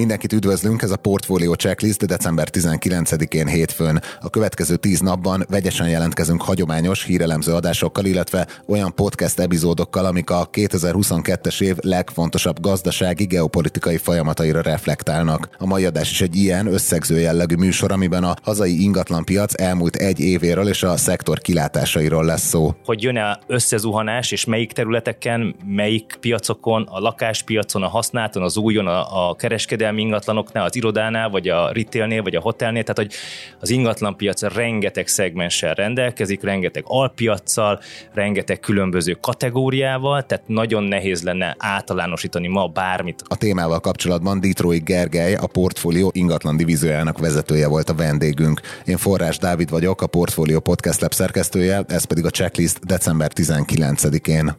Mindenkit üdvözlünk, ez a Portfolio Checklist december 19-én hétfőn. A következő tíz napban vegyesen jelentkezünk hagyományos hírelemző adásokkal, illetve olyan podcast epizódokkal, amik a 2022-es év legfontosabb gazdasági, geopolitikai folyamataira reflektálnak. A mai adás is egy ilyen összegző jellegű műsor, amiben a hazai ingatlanpiac elmúlt egy évéről és a szektor kilátásairól lesz szó. Hogy jön-e összezuhanás, és melyik területeken, melyik piacokon, a lakáspiacon, a használton, az újon, a, a kereskedelmi kereskedelmi ingatlanoknál, az irodánál, vagy a retailnél, vagy a hotelnél, tehát hogy az ingatlanpiac rengeteg szegmenssel rendelkezik, rengeteg alpiacsal, rengeteg különböző kategóriával, tehát nagyon nehéz lenne általánosítani ma bármit. A témával kapcsolatban Detroit Gergely, a portfólió ingatlan divíziójának vezetője volt a vendégünk. Én Forrás Dávid vagyok, a Portfolio Podcast Lab szerkesztője, ez pedig a checklist december 19-én.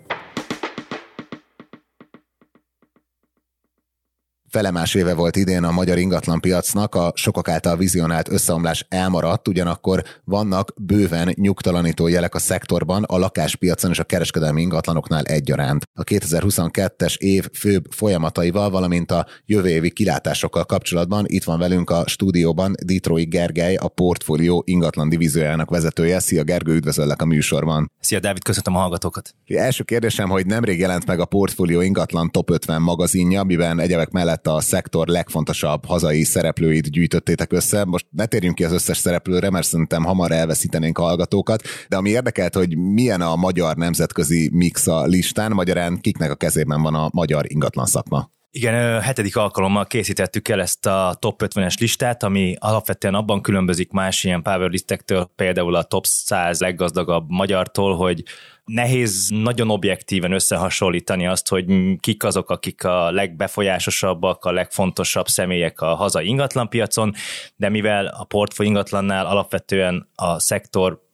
Felemás éve volt idén a magyar ingatlanpiacnak, a sokak által vizionált összeomlás elmaradt, ugyanakkor vannak bőven nyugtalanító jelek a szektorban, a lakáspiacon és a kereskedelmi ingatlanoknál egyaránt. A 2022-es év főbb folyamataival, valamint a jövő évi kilátásokkal kapcsolatban itt van velünk a stúdióban Detroit Gergely, a portfólió ingatlan divíziójának vezetője. Szia Gergő, üdvözöllek a műsorban. Szia Dávid, köszöntöm a hallgatókat. Első kérdésem, hogy nemrég jelent meg a portfólió ingatlan top 50 magazinja, amiben egyebek mellett mellett a szektor legfontosabb hazai szereplőit gyűjtöttétek össze. Most ne térjünk ki az összes szereplőre, mert szerintem hamar elveszítenénk a hallgatókat, de ami érdekelt, hogy milyen a magyar nemzetközi mix a listán, magyarán kiknek a kezében van a magyar ingatlan szakma. Igen, hetedik alkalommal készítettük el ezt a top 50-es listát, ami alapvetően abban különbözik más ilyen power listektől, például a top 100 leggazdagabb magyartól, hogy nehéz nagyon objektíven összehasonlítani azt, hogy kik azok, akik a legbefolyásosabbak, a legfontosabb személyek a hazai ingatlanpiacon, de mivel a portfólió ingatlannál alapvetően a szektor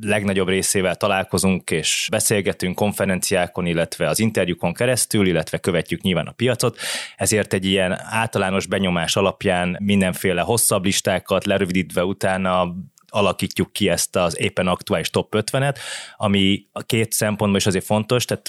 legnagyobb részével találkozunk és beszélgetünk konferenciákon, illetve az interjúkon keresztül, illetve követjük nyilván a piacot, ezért egy ilyen általános benyomás alapján mindenféle hosszabb listákat lerövidítve utána alakítjuk ki ezt az éppen aktuális top 50-et, ami a két szempontból is azért fontos, tehát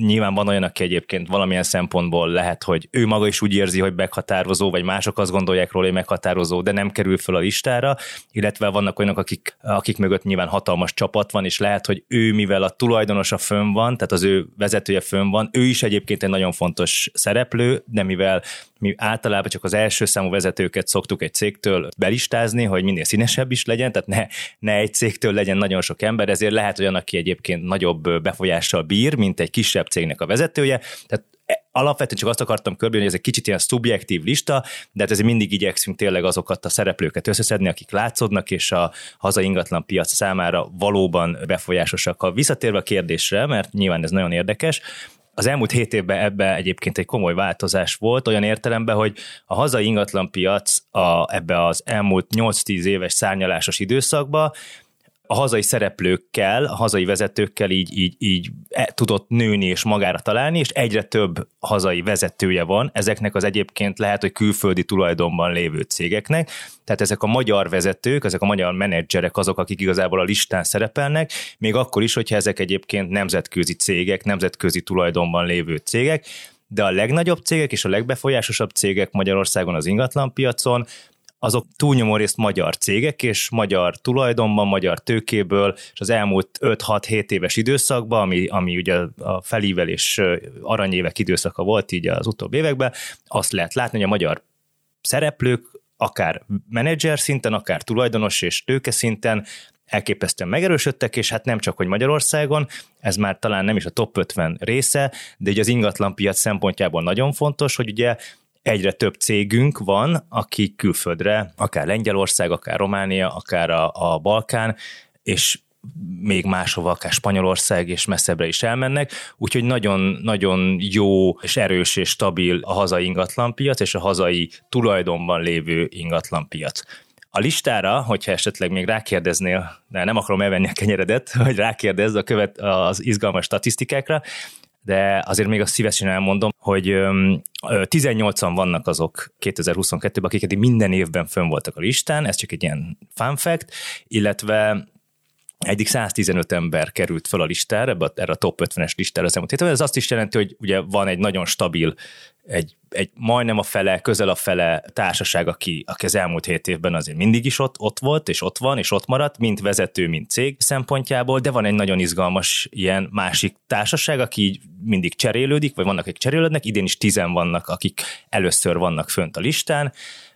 nyilván van olyan, aki egyébként valamilyen szempontból lehet, hogy ő maga is úgy érzi, hogy meghatározó, vagy mások azt gondolják róla, hogy meghatározó, de nem kerül föl a listára, illetve vannak olyanok, akik, akik mögött nyilván hatalmas csapat van, és lehet, hogy ő, mivel a tulajdonosa fönn van, tehát az ő vezetője fönn van, ő is egyébként egy nagyon fontos szereplő, de mivel mi általában csak az első számú vezetőket szoktuk egy cégtől belistázni, hogy minél színesebb is legyen, tehát ne, ne egy cégtől legyen nagyon sok ember, ezért lehet olyan, aki egyébként nagyobb befolyással bír, mint egy kisebb cégnek a vezetője, tehát e, alapvetően csak azt akartam körbe, hogy ez egy kicsit ilyen szubjektív lista, de hát ezért mindig igyekszünk tényleg azokat a szereplőket összeszedni, akik látszódnak, és a hazai ingatlan piac számára valóban befolyásosak. Ha visszatérve a kérdésre, mert nyilván ez nagyon érdekes, az elmúlt hét évben ebbe egyébként egy komoly változás volt, olyan értelemben, hogy a hazai ingatlanpiac a, ebbe az elmúlt 8-10 éves szárnyalásos időszakban a hazai szereplőkkel, a hazai vezetőkkel így, így, így e, tudott nőni és magára találni, és egyre több hazai vezetője van, ezeknek az egyébként lehet, hogy külföldi tulajdonban lévő cégeknek, tehát ezek a magyar vezetők, ezek a magyar menedzserek azok, akik igazából a listán szerepelnek, még akkor is, hogyha ezek egyébként nemzetközi cégek, nemzetközi tulajdonban lévő cégek, de a legnagyobb cégek és a legbefolyásosabb cégek Magyarországon az ingatlanpiacon azok túlnyomó részt magyar cégek, és magyar tulajdonban, magyar tőkéből, és az elmúlt 5-6-7 éves időszakban, ami, ami ugye a felívelés aranyévek időszaka volt így az utóbbi években, azt lehet látni, hogy a magyar szereplők akár menedzser szinten, akár tulajdonos és tőke szinten elképesztően megerősödtek, és hát nem csak, hogy Magyarországon, ez már talán nem is a top 50 része, de ugye az ingatlanpiac szempontjából nagyon fontos, hogy ugye egyre több cégünk van, aki külföldre, akár Lengyelország, akár Románia, akár a, a Balkán, és még máshova, akár Spanyolország és messzebbre is elmennek, úgyhogy nagyon-nagyon jó és erős és stabil a hazai ingatlanpiac és a hazai tulajdonban lévő ingatlanpiac. A listára, hogyha esetleg még rákérdeznél, de nem akarom elvenni a kenyeredet, hogy rákérdezz a követ, az izgalmas statisztikákra, de azért még azt szívesen elmondom, hogy 18-an vannak azok 2022-ben, akik eddig minden évben fönn voltak a listán, ez csak egy ilyen fun fact, illetve eddig 115 ember került fel a listára, a, erre a top 50-es listára az elmúlt. Ez azt is jelenti, hogy ugye van egy nagyon stabil, egy, egy majdnem a fele, közel a fele társaság, aki, aki az elmúlt hét évben azért mindig is ott, ott volt, és ott van, és ott maradt, mint vezető, mint cég szempontjából, de van egy nagyon izgalmas ilyen másik társaság, aki így mindig cserélődik, vagy vannak, akik cserélődnek, idén is tizen vannak, akik először vannak fönt a listán,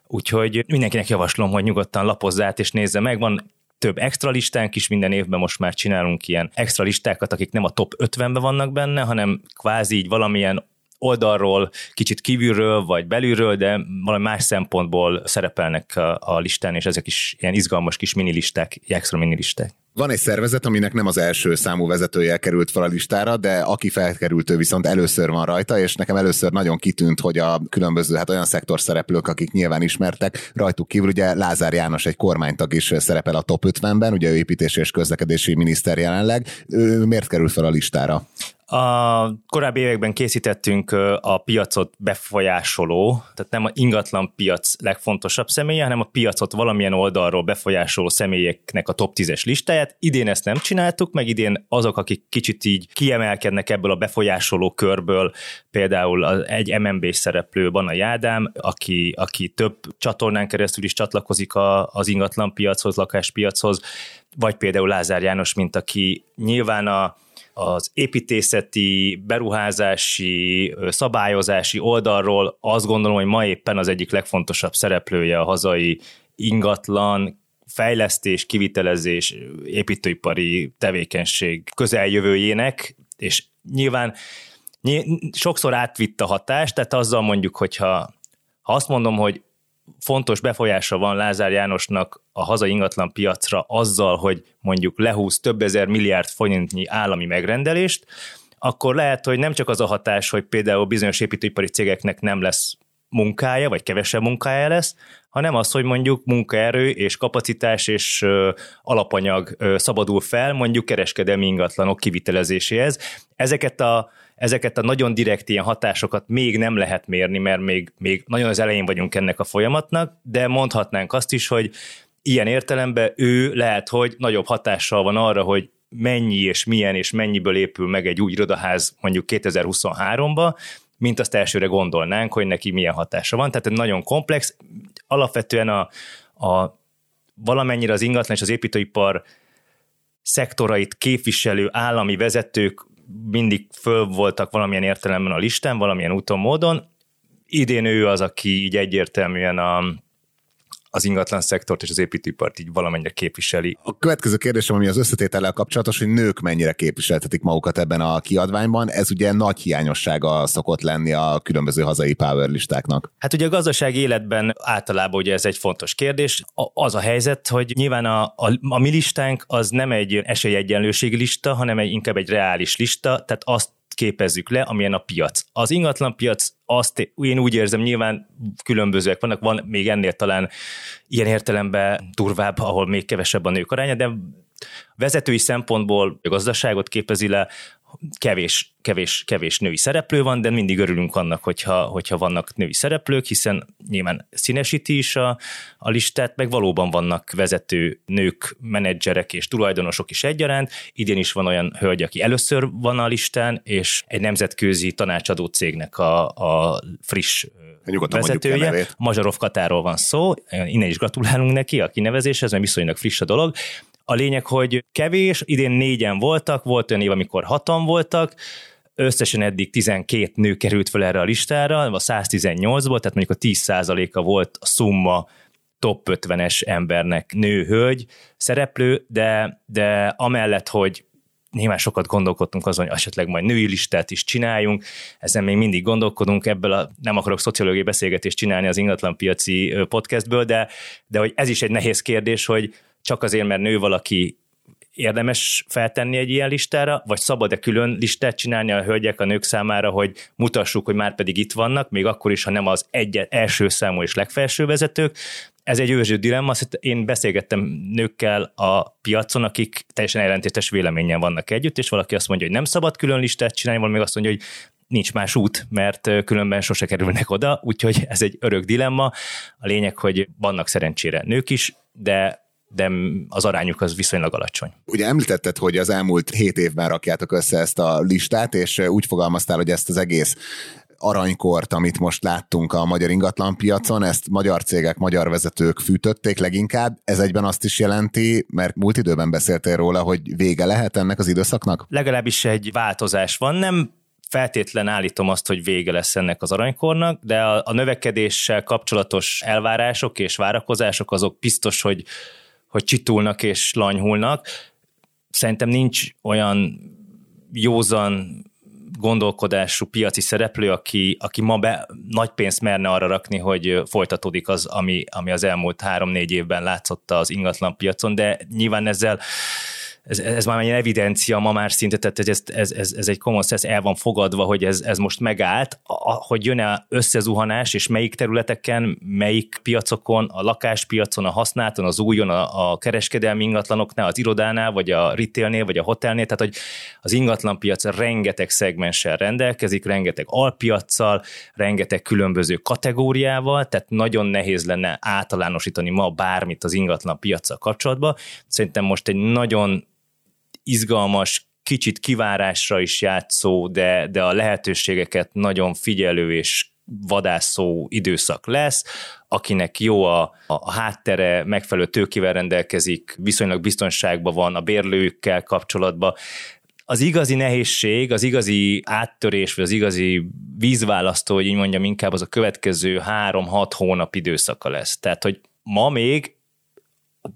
Úgyhogy mindenkinek javaslom, hogy nyugodtan lapozz át és nézze meg. Van több extra listánk is, minden évben most már csinálunk ilyen extra listákat, akik nem a top 50-ben vannak benne, hanem kvázi így valamilyen oldalról, kicsit kívülről vagy belülről, de valami más szempontból szerepelnek a, listán, és ezek is ilyen izgalmas kis minilisták, extra minilisták. Van egy szervezet, aminek nem az első számú vezetője került fel a listára, de aki felkerült, ő viszont először van rajta, és nekem először nagyon kitűnt, hogy a különböző, hát olyan szektor szereplők, akik nyilván ismertek, rajtuk kívül ugye Lázár János egy kormánytag is szerepel a top 50-ben, ugye ő építési és közlekedési miniszter jelenleg. Ő miért került fel a listára? A korábbi években készítettünk a piacot befolyásoló, tehát nem a ingatlan piac legfontosabb személye, hanem a piacot valamilyen oldalról befolyásoló személyeknek a top 10-es listáját. Idén ezt nem csináltuk, meg idén azok, akik kicsit így kiemelkednek ebből a befolyásoló körből, például egy MNB szereplő, van a Jádám, aki, aki több csatornán keresztül is csatlakozik a, az ingatlan piachoz, lakáspiachoz, vagy például Lázár János, mint aki nyilván a az építészeti, beruházási, szabályozási oldalról azt gondolom, hogy ma éppen az egyik legfontosabb szereplője a hazai ingatlan, fejlesztés, kivitelezés, építőipari tevékenység közeljövőjének, és nyilván sokszor átvitt a hatást, tehát azzal mondjuk, hogyha ha azt mondom, hogy fontos befolyása van Lázár Jánosnak a hazai ingatlan piacra azzal, hogy mondjuk lehúz több ezer milliárd forintnyi állami megrendelést, akkor lehet, hogy nem csak az a hatás, hogy például bizonyos építőipari cégeknek nem lesz munkája, vagy kevesebb munkája lesz, hanem az, hogy mondjuk munkaerő és kapacitás és ö, alapanyag ö, szabadul fel mondjuk kereskedelmi ingatlanok kivitelezéséhez. Ezeket a ezeket a nagyon direkt ilyen hatásokat még nem lehet mérni, mert még, még nagyon az elején vagyunk ennek a folyamatnak, de mondhatnánk azt is, hogy ilyen értelemben ő lehet, hogy nagyobb hatással van arra, hogy mennyi és milyen és mennyiből épül meg egy új irodaház mondjuk 2023-ba, mint azt elsőre gondolnánk, hogy neki milyen hatása van. Tehát nagyon komplex. Alapvetően a, a valamennyire az ingatlan és az építőipar szektorait képviselő állami vezetők mindig föl voltak valamilyen értelemben a listán, valamilyen úton, módon. Idén ő az, aki így egyértelműen a, az ingatlan szektort és az építőipart így valamennyire képviseli. A következő kérdésem, ami az összetétellel kapcsolatos, hogy nők mennyire képviseltetik magukat ebben a kiadványban. Ez ugye nagy hiányossága szokott lenni a különböző hazai power listáknak. Hát ugye a gazdasági életben általában ugye ez egy fontos kérdés. A, az a helyzet, hogy nyilván a, a, a mi listánk az nem egy esélyegyenlőségi lista, hanem egy, inkább egy reális lista, tehát azt képezzük le, amilyen a piac. Az ingatlan piac, azt én úgy érzem, nyilván különbözőek vannak, van még ennél talán ilyen értelemben durvább, ahol még kevesebb a nők aránya, de vezetői szempontból a gazdaságot képezi le, kevés, kevés, kevés női szereplő van, de mindig örülünk annak, hogyha, hogyha vannak női szereplők, hiszen nyilván színesíti is a, a listát, meg valóban vannak vezető nők, menedzserek és tulajdonosok is egyaránt. Idén is van olyan hölgy, aki először van a listán, és egy nemzetközi tanácsadó cégnek a, a friss Nyugodtan vezetője. Mazsarov Katáról van szó, innen is gratulálunk neki a kinevezéshez, mert viszonylag friss a dolog. A lényeg, hogy kevés, idén négyen voltak, volt olyan év, amikor hatan voltak, összesen eddig 12 nő került fel erre a listára, a 118-ból, tehát mondjuk a 10%-a volt a szumma top 50-es embernek nő-hölgy szereplő, de, de amellett, hogy nyilván sokat gondolkodtunk azon, hogy esetleg majd női listát is csináljunk, ezen még mindig gondolkodunk, ebből a, nem akarok szociológiai beszélgetést csinálni az ingatlanpiaci podcastből, de, de hogy ez is egy nehéz kérdés, hogy csak azért, mert nő valaki érdemes feltenni egy ilyen listára, vagy szabad-e külön listát csinálni a hölgyek a nők számára, hogy mutassuk, hogy már pedig itt vannak, még akkor is, ha nem az egy első számú és legfelső vezetők. Ez egy őrző dilemma, én beszélgettem nőkkel a piacon, akik teljesen ellentétes véleményen vannak együtt, és valaki azt mondja, hogy nem szabad külön listát csinálni, valami azt mondja, hogy nincs más út, mert különben sose kerülnek oda, úgyhogy ez egy örök dilemma. A lényeg, hogy vannak szerencsére nők is, de de az arányuk az viszonylag alacsony. Ugye említetted, hogy az elmúlt hét évben rakjátok össze ezt a listát, és úgy fogalmaztál, hogy ezt az egész aranykort, amit most láttunk a magyar ingatlanpiacon, ezt magyar cégek, magyar vezetők fűtötték leginkább. Ez egyben azt is jelenti, mert múlt időben beszéltél róla, hogy vége lehet ennek az időszaknak? Legalábbis egy változás van. Nem feltétlen állítom azt, hogy vége lesz ennek az aranykornak, de a, a növekedéssel kapcsolatos elvárások és várakozások azok biztos, hogy, hogy csitulnak és lanyhulnak. Szerintem nincs olyan józan gondolkodású piaci szereplő, aki, aki ma be, nagy pénzt merne arra rakni, hogy folytatódik az, ami, ami az elmúlt három-négy évben látszott az ingatlan piacon, de nyilván ezzel ez, ez már egy evidencia ma már szinte, tehát ez, ez, ez, ez egy common sense, el van fogadva, hogy ez, ez most megállt, a, hogy jön-e összezuhanás, és melyik területeken, melyik piacokon, a lakáspiacon, a használton, az újon, a, a kereskedelmi ingatlanoknál, az irodánál, vagy a retailnél, vagy a hotelnél, tehát hogy az ingatlanpiac rengeteg szegmenssel rendelkezik, rengeteg alpiacsal, rengeteg különböző kategóriával, tehát nagyon nehéz lenne általánosítani ma bármit az ingatlan piacsal kapcsolatban. Szerintem most egy nagyon izgalmas, kicsit kivárásra is játszó, de, de a lehetőségeket nagyon figyelő és vadászó időszak lesz, akinek jó a, a háttere, megfelelő tőkével rendelkezik, viszonylag biztonságban van a bérlőkkel kapcsolatban. Az igazi nehézség, az igazi áttörés, vagy az igazi vízválasztó, hogy így mondjam, inkább az a következő három-hat hónap időszaka lesz. Tehát, hogy ma még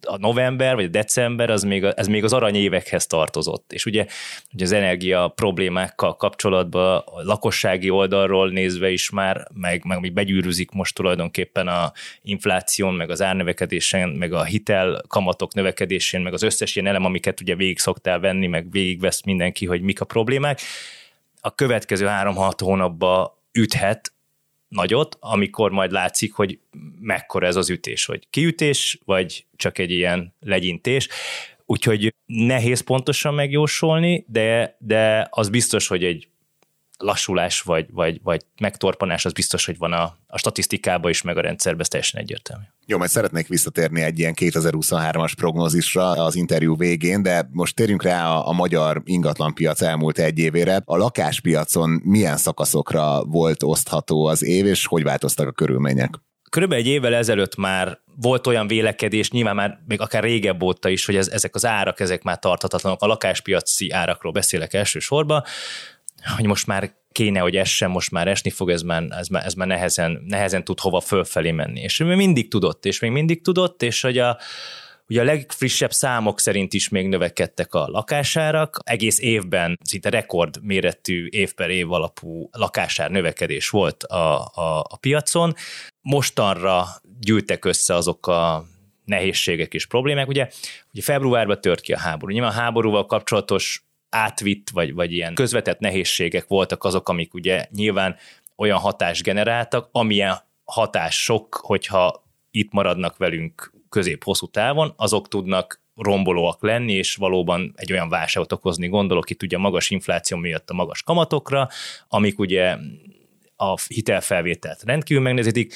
a november vagy a december, az még, ez még az aranyévekhez tartozott. És ugye, ugye az energia problémákkal kapcsolatban a lakossági oldalról nézve is már, meg, meg még begyűrűzik most tulajdonképpen a infláción, meg az árnövekedésen, meg a hitel kamatok növekedésén, meg az összes ilyen elem, amiket ugye végig szoktál venni, meg végigvesz mindenki, hogy mik a problémák. A következő három-hat hónapban üthet nagyot, amikor majd látszik, hogy mekkora ez az ütés, hogy kiütés, vagy csak egy ilyen legyintés. Úgyhogy nehéz pontosan megjósolni, de, de az biztos, hogy egy lassulás vagy, vagy, vagy megtorpanás az biztos, hogy van a, a statisztikában is, meg a rendszerben, ez teljesen egyértelmű. Jó, majd szeretnék visszatérni egy ilyen 2023-as prognózisra az interjú végén, de most térjünk rá a, a magyar ingatlanpiac elmúlt egy évére. A lakáspiacon milyen szakaszokra volt osztható az év, és hogy változtak a körülmények? Körülbelül egy évvel ezelőtt már volt olyan vélekedés, nyilván már még akár régebb óta is, hogy ez, ezek az árak, ezek már tarthatatlanok. A lakáspiaci árakról beszélek elsősorban, hogy most már kéne, hogy essen, most már esni fog, ez már, ez már, ez már nehezen, nehezen tud hova fölfelé menni. És ő mindig tudott, és még mindig tudott, és hogy a, Ugye a legfrissebb számok szerint is még növekedtek a lakásárak. Egész évben szinte rekord méretű év per év alapú lakásár növekedés volt a, a, a piacon. Mostanra gyűltek össze azok a nehézségek és problémák. Ugye, ugye februárban tört ki a háború. Nyilván a háborúval kapcsolatos átvitt, vagy, vagy ilyen közvetett nehézségek voltak azok, amik ugye nyilván olyan hatást generáltak, amilyen hatások, hogyha itt maradnak velünk közép-hosszú távon, azok tudnak rombolóak lenni, és valóban egy olyan válságot okozni. Gondolok itt ugye a magas infláció miatt a magas kamatokra, amik ugye a hitelfelvételt rendkívül megnézítik,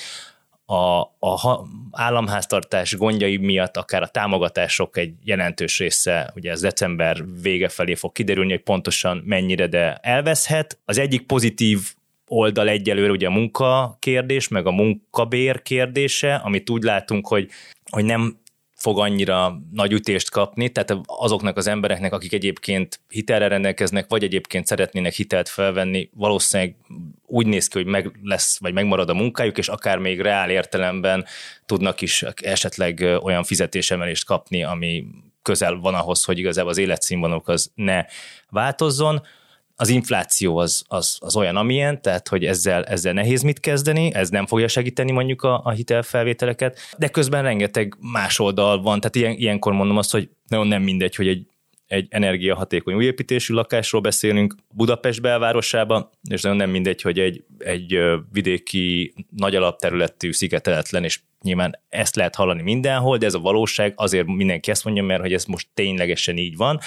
a, a államháztartás gondjai miatt akár a támogatások egy jelentős része, ugye ez december vége felé fog kiderülni, hogy pontosan mennyire, de elveszhet. Az egyik pozitív oldal egyelőre ugye a munka kérdés, meg a munkabér kérdése, amit úgy látunk, hogy, hogy nem fog annyira nagy ütést kapni, tehát azoknak az embereknek, akik egyébként hitelre rendelkeznek, vagy egyébként szeretnének hitelt felvenni, valószínűleg úgy néz ki, hogy meg lesz, vagy megmarad a munkájuk, és akár még reál értelemben tudnak is esetleg olyan fizetésemelést kapni, ami közel van ahhoz, hogy igazából az életszínvonaluk az ne változzon az infláció az, az, az olyan, amilyen, tehát hogy ezzel, ezzel nehéz mit kezdeni, ez nem fogja segíteni mondjuk a, a hitelfelvételeket, de közben rengeteg más oldal van, tehát ilyen, ilyenkor mondom azt, hogy nagyon nem mindegy, hogy egy egy energiahatékony újépítésű lakásról beszélünk Budapest belvárosában, és nagyon nem mindegy, hogy egy, egy vidéki nagy alapterületű szigeteletlen, és nyilván ezt lehet hallani mindenhol, de ez a valóság, azért mindenki ezt mondja, mert hogy ez most ténylegesen így van.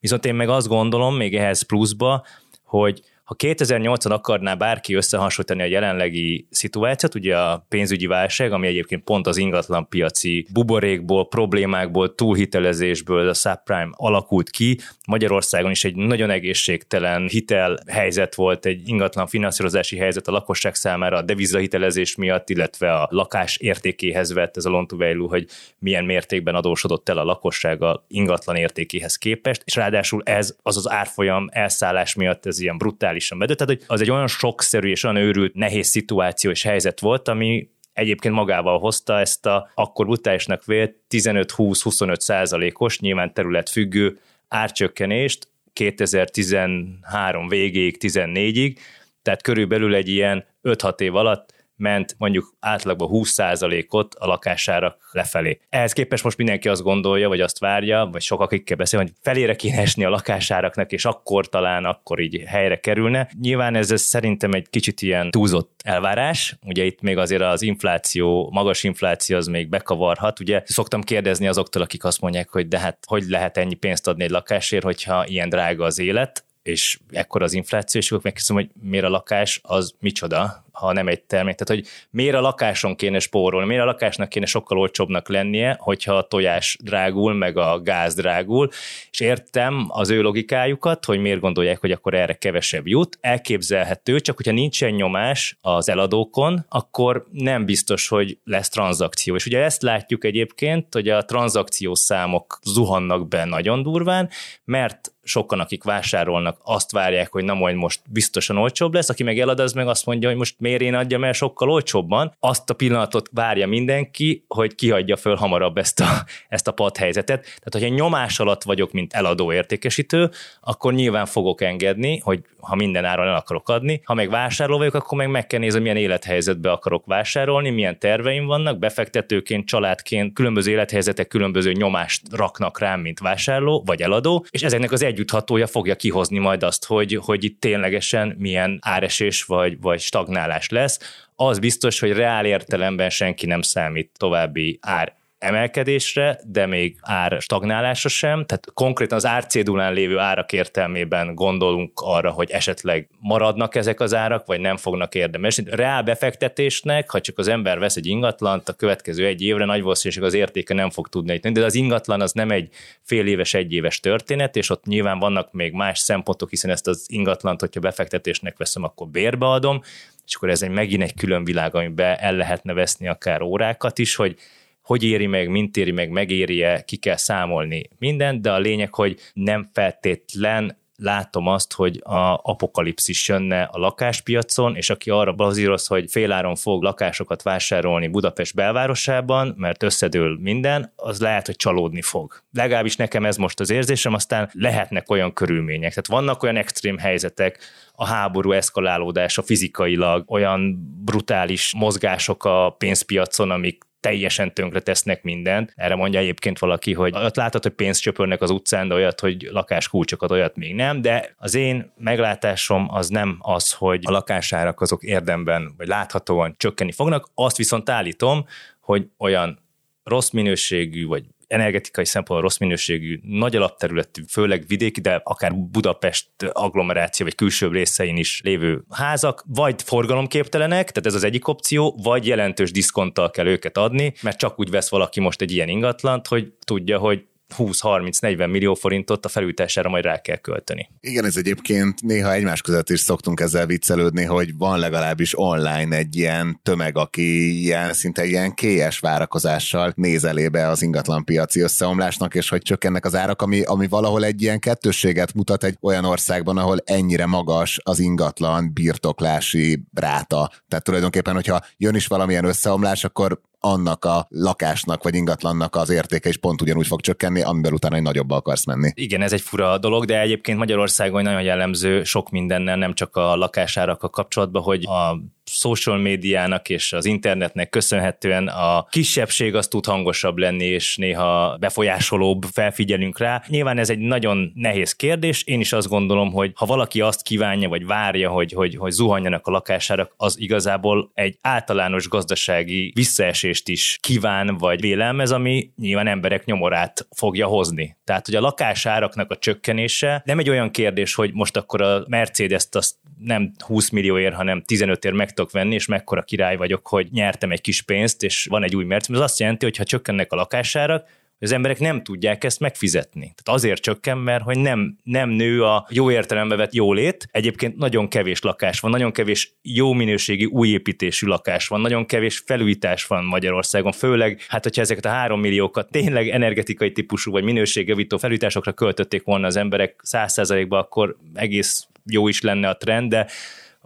Viszont én meg azt gondolom, még ehhez pluszba, hogy ha 2008-an akarná bárki összehasonlítani a jelenlegi szituációt, ugye a pénzügyi válság, ami egyébként pont az ingatlan piaci buborékból, problémákból, túlhitelezésből, a subprime alakult ki, Magyarországon is egy nagyon egészségtelen hitel helyzet volt, egy ingatlan finanszírozási helyzet a lakosság számára a devizahitelezés miatt, illetve a lakás értékéhez vett ez a loan to value, hogy milyen mértékben adósodott el a lakosság a ingatlan értékéhez képest, és ráadásul ez az az árfolyam elszállás miatt ez ilyen brutálisan bedött. Tehát hogy az egy olyan sokszerű és olyan őrült, nehéz szituáció és helyzet volt, ami egyébként magával hozta ezt a akkor brutálisnak vélt 15-20-25 százalékos, nyilván terület függő árcsökkenést 2013 végéig, 14-ig, tehát körülbelül egy ilyen 5-6 év alatt ment mondjuk átlagban 20%-ot a lakására lefelé. Ehhez képest most mindenki azt gondolja, vagy azt várja, vagy sok akikkel beszél, hogy felére kéne esni a lakásáraknak, és akkor talán akkor így helyre kerülne. Nyilván ez, ez szerintem egy kicsit ilyen túlzott elvárás. Ugye itt még azért az infláció, magas infláció az még bekavarhat. Ugye szoktam kérdezni azoktól, akik azt mondják, hogy de hát hogy lehet ennyi pénzt adni egy lakásért, hogyha ilyen drága az élet és ekkor az infláció, és akkor megkérdezem, hogy miért a lakás az micsoda, ha nem egy termék. Tehát, hogy miért a lakáson kéne spórolni, miért a lakásnak kéne sokkal olcsóbbnak lennie, hogyha a tojás drágul, meg a gáz drágul, és értem az ő logikájukat, hogy miért gondolják, hogy akkor erre kevesebb jut. Elképzelhető, csak hogyha nincsen nyomás az eladókon, akkor nem biztos, hogy lesz tranzakció. És ugye ezt látjuk egyébként, hogy a tranzakciós számok zuhannak be nagyon durván, mert sokan, akik vásárolnak, azt várják, hogy na majd most biztosan olcsóbb lesz, aki meg elad, az meg azt mondja, hogy most miért én adjam el sokkal olcsóbban. Azt a pillanatot várja mindenki, hogy kihagyja föl hamarabb ezt a, ezt a padhelyzetet. Tehát, hogyha nyomás alatt vagyok, mint eladó értékesítő, akkor nyilván fogok engedni, hogy ha minden áron el akarok adni. Ha meg vásárló vagyok, akkor meg meg kell nézni, milyen élethelyzetbe akarok vásárolni, milyen terveim vannak, befektetőként, családként, különböző élethelyzetek különböző nyomást raknak rám, mint vásárló vagy eladó, és ezeknek az együtthatója fogja kihozni majd azt, hogy, hogy itt ténylegesen milyen áresés vagy, vagy stagnálás lesz. Az biztos, hogy reál értelemben senki nem számít további ár emelkedésre, de még ár stagnálásra sem, tehát konkrétan az árcédulán lévő árak értelmében gondolunk arra, hogy esetleg maradnak ezek az árak, vagy nem fognak érdemes. Reál befektetésnek, ha csak az ember vesz egy ingatlant, a következő egy évre nagy valószínűség az értéke nem fog tudni de az ingatlan az nem egy fél éves, egy éves történet, és ott nyilván vannak még más szempontok, hiszen ezt az ingatlant, hogyha befektetésnek veszem, akkor bérbe adom, és akkor ez egy megint egy külön világ, amiben el lehetne veszni akár órákat is, hogy hogy éri meg, mint éri meg, megéri-e, ki kell számolni mindent, de a lényeg, hogy nem feltétlen látom azt, hogy a apokalipszis jönne a lakáspiacon, és aki arra bazíroz, hogy féláron fog lakásokat vásárolni Budapest belvárosában, mert összedől minden, az lehet, hogy csalódni fog. Legalábbis nekem ez most az érzésem, aztán lehetnek olyan körülmények. Tehát vannak olyan extrém helyzetek, a háború eszkalálódása fizikailag, olyan brutális mozgások a pénzpiacon, amik teljesen tönkre tesznek mindent. Erre mondja egyébként valaki, hogy ott látod, hogy pénzt csöpörnek az utcán, de olyat, hogy lakáskulcsokat, olyat még nem, de az én meglátásom az nem az, hogy a lakásárak azok érdemben, vagy láthatóan csökkenni fognak, azt viszont állítom, hogy olyan rossz minőségű, vagy energetikai szempontból rossz minőségű, nagy alapterületű, főleg vidéki, de akár Budapest agglomeráció vagy külső részein is lévő házak, vagy forgalomképtelenek, tehát ez az egyik opció, vagy jelentős diszkonttal kell őket adni, mert csak úgy vesz valaki most egy ilyen ingatlant, hogy tudja, hogy 20-30-40 millió forintot a felújítására majd rá kell költeni. Igen, ez egyébként néha egymás között is szoktunk ezzel viccelődni, hogy van legalábbis online egy ilyen tömeg, aki ilyen szinte ilyen kélyes várakozással néz elébe az ingatlanpiaci összeomlásnak, és hogy csökkennek az árak, ami, ami valahol egy ilyen kettősséget mutat egy olyan országban, ahol ennyire magas az ingatlan birtoklási ráta. Tehát tulajdonképpen, hogyha jön is valamilyen összeomlás, akkor annak a lakásnak vagy ingatlannak az értéke is pont ugyanúgy fog csökkenni, amivel utána egy nagyobba akarsz menni. Igen, ez egy fura dolog, de egyébként Magyarországon nagyon jellemző sok mindennel, nem csak a lakásárakkal kapcsolatban, hogy a social médiának és az internetnek köszönhetően a kisebbség az tud hangosabb lenni, és néha befolyásolóbb felfigyelünk rá. Nyilván ez egy nagyon nehéz kérdés. Én is azt gondolom, hogy ha valaki azt kívánja, vagy várja, hogy, hogy, hogy zuhanjanak a lakásárak, az igazából egy általános gazdasági visszaesést is kíván, vagy vélelmez, ami nyilván emberek nyomorát fogja hozni. Tehát, hogy a lakásáraknak a csökkenése nem egy olyan kérdés, hogy most akkor a Mercedes-t azt nem 20 millióért, hanem 15 ér meg tudok venni, és mekkora király vagyok, hogy nyertem egy kis pénzt, és van egy új Mercedes. Ez azt jelenti, hogy ha csökkennek a lakásárak, az emberek nem tudják ezt megfizetni. Tehát azért csökken, mert hogy nem, nem nő a jó értelembe vett jólét. Egyébként nagyon kevés lakás van, nagyon kevés jó minőségi új építésű lakás van, nagyon kevés felújítás van Magyarországon, főleg hát hogyha ezeket a három milliókat tényleg energetikai típusú vagy minőségjavító felújításokra költötték volna az emberek száz százalékba, akkor egész jó is lenne a trend, de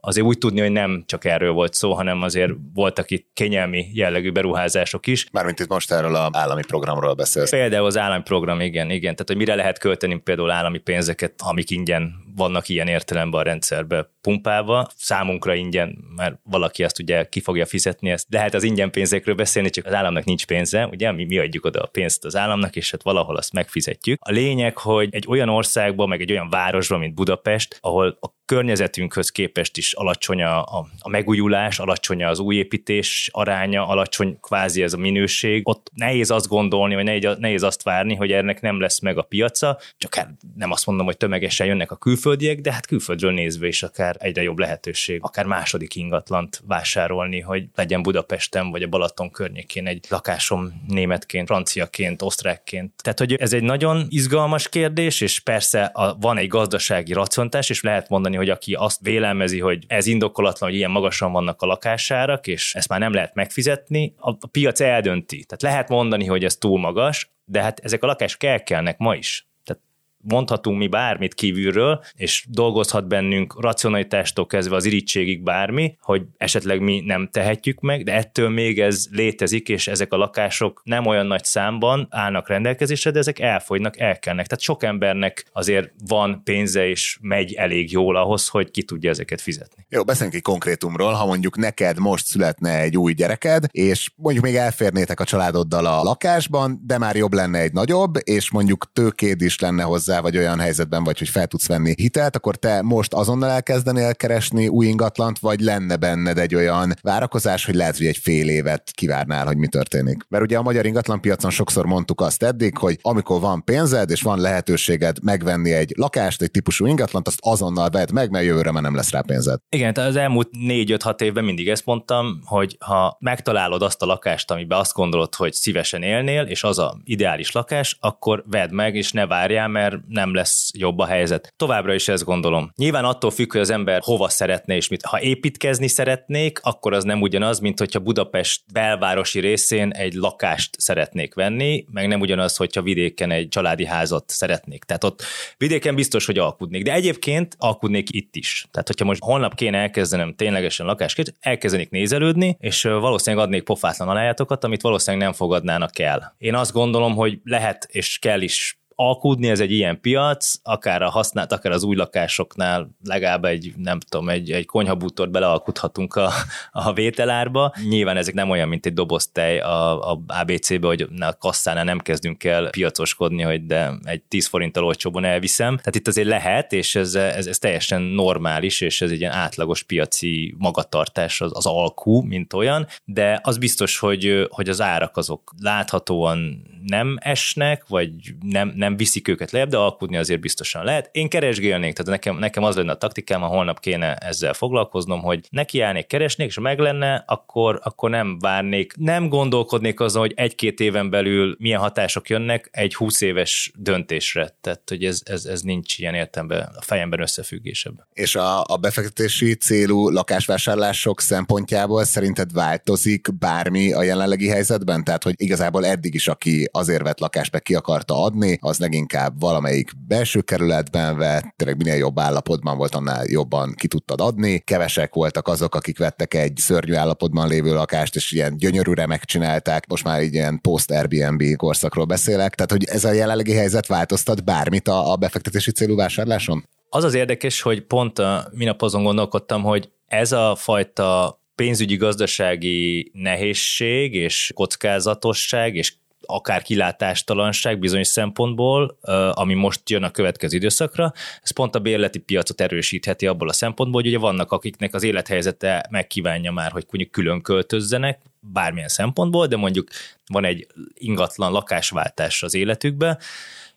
azért úgy tudni, hogy nem csak erről volt szó, hanem azért voltak itt kényelmi jellegű beruházások is. Mármint itt most erről az állami programról beszélsz. Például az állami program, igen, igen. Tehát, hogy mire lehet költeni például állami pénzeket, amik ingyen vannak ilyen értelemben a rendszerbe pumpálva. Számunkra ingyen, mert valaki azt ugye ki fogja fizetni ezt. De hát az ingyen pénzekről beszélni, csak az államnak nincs pénze, ugye mi, mi adjuk oda a pénzt az államnak, és hát valahol azt megfizetjük. A lényeg, hogy egy olyan országban, meg egy olyan városban, mint Budapest, ahol a környezetünkhöz képest is alacsony a, a, megújulás, alacsony az új építés aránya, alacsony kvázi ez a minőség. Ott nehéz azt gondolni, vagy nehéz, nehéz azt várni, hogy ennek nem lesz meg a piaca, csak hát nem azt mondom, hogy tömegesen jönnek a külföldiek, de hát külföldről nézve is akár egyre jobb lehetőség, akár második ingatlant vásárolni, hogy legyen Budapesten vagy a Balaton környékén egy lakásom németként, franciaként, osztrákként. Tehát, hogy ez egy nagyon izgalmas kérdés, és persze a, van egy gazdasági raciontás, és lehet mondani, hogy aki azt vélelmezi, hogy ez indokolatlan, hogy ilyen magasan vannak a lakásárak, és ezt már nem lehet megfizetni, a, a piac eldönti. Tehát lehet mondani, hogy ez túl magas, de hát ezek a lakás kelkelnek ma is mondhatunk mi bármit kívülről, és dolgozhat bennünk racionalitástól kezdve az irítségig bármi, hogy esetleg mi nem tehetjük meg, de ettől még ez létezik, és ezek a lakások nem olyan nagy számban állnak rendelkezésre, de ezek elfogynak, elkennek. Tehát sok embernek azért van pénze, és megy elég jól ahhoz, hogy ki tudja ezeket fizetni. Jó, beszéljünk egy konkrétumról, ha mondjuk neked most születne egy új gyereked, és mondjuk még elférnétek a családoddal a lakásban, de már jobb lenne egy nagyobb, és mondjuk tőkéd is lenne hozzá hozzá, vagy olyan helyzetben vagy, hogy fel tudsz venni hitelt, akkor te most azonnal elkezdenél keresni új ingatlant, vagy lenne benned egy olyan várakozás, hogy lehet, hogy egy fél évet kivárnál, hogy mi történik. Mert ugye a magyar ingatlanpiacon sokszor mondtuk azt eddig, hogy amikor van pénzed, és van lehetőséged megvenni egy lakást, egy típusú ingatlant, azt azonnal vedd meg, mert jövőre már nem lesz rá pénzed. Igen, tehát az elmúlt négy-öt-hat évben mindig ezt mondtam, hogy ha megtalálod azt a lakást, amiben azt gondolod, hogy szívesen élnél, és az a ideális lakás, akkor vedd meg, és ne várjál, mert nem lesz jobb a helyzet. Továbbra is ezt gondolom. Nyilván attól függ, hogy az ember hova szeretne és mit. Ha építkezni szeretnék, akkor az nem ugyanaz, mint hogyha Budapest belvárosi részén egy lakást szeretnék venni, meg nem ugyanaz, hogyha vidéken egy családi házat szeretnék. Tehát ott vidéken biztos, hogy alkudnék. De egyébként alkudnék itt is. Tehát, hogyha most holnap kéne elkezdenem ténylegesen lakásként, elkezdenék nézelődni, és valószínűleg adnék pofátlan alájátokat, amit valószínűleg nem fogadnának el. Én azt gondolom, hogy lehet és kell is alkudni, ez egy ilyen piac, akár a használt, akár az új lakásoknál legalább egy, nem tudom, egy, egy konyhabútort belealkudhatunk a, a vételárba. Nyilván ezek nem olyan, mint egy doboz tej a, a ABC-be, hogy a kasszánál nem kezdünk el piacoskodni, hogy de egy 10 forinttal olcsóban elviszem. Tehát itt azért lehet, és ez, ez, ez teljesen normális, és ez egy ilyen átlagos piaci magatartás az, az alkú, mint olyan, de az biztos, hogy, hogy az árak azok láthatóan nem esnek, vagy nem, nem viszik őket lejjebb, de alkudni azért biztosan lehet. Én keresgélnék, tehát nekem, nekem az lenne a taktikám, ha holnap kéne ezzel foglalkoznom, hogy nekiállnék, keresnék, és ha meg lenne, akkor, akkor nem várnék, nem gondolkodnék azon, hogy egy-két éven belül milyen hatások jönnek egy 20 éves döntésre. Tehát, hogy ez, ez, ez nincs ilyen értemben a fejemben összefüggésebb. És a, a befektetési célú lakásvásárlások szempontjából szerinted változik bármi a jelenlegi helyzetben? Tehát, hogy igazából eddig is, aki azért vett lakást be ki akarta adni, az leginkább valamelyik belső kerületben vett, tényleg minél jobb állapotban volt, annál jobban ki tudtad adni. Kevesek voltak azok, akik vettek egy szörnyű állapotban lévő lakást, és ilyen gyönyörűre megcsinálták. Most már így ilyen post-Airbnb korszakról beszélek. Tehát, hogy ez a jelenlegi helyzet változtat bármit a, a befektetési célú vásárláson? Az az érdekes, hogy pont a minap azon gondolkodtam, hogy ez a fajta pénzügyi gazdasági nehézség és kockázatosság és akár kilátástalanság bizonyos szempontból, ami most jön a következő időszakra, ez pont a bérleti piacot erősítheti abból a szempontból, hogy ugye vannak, akiknek az élethelyzete megkívánja már, hogy mondjuk külön költözzenek, bármilyen szempontból, de mondjuk van egy ingatlan lakásváltás az életükbe,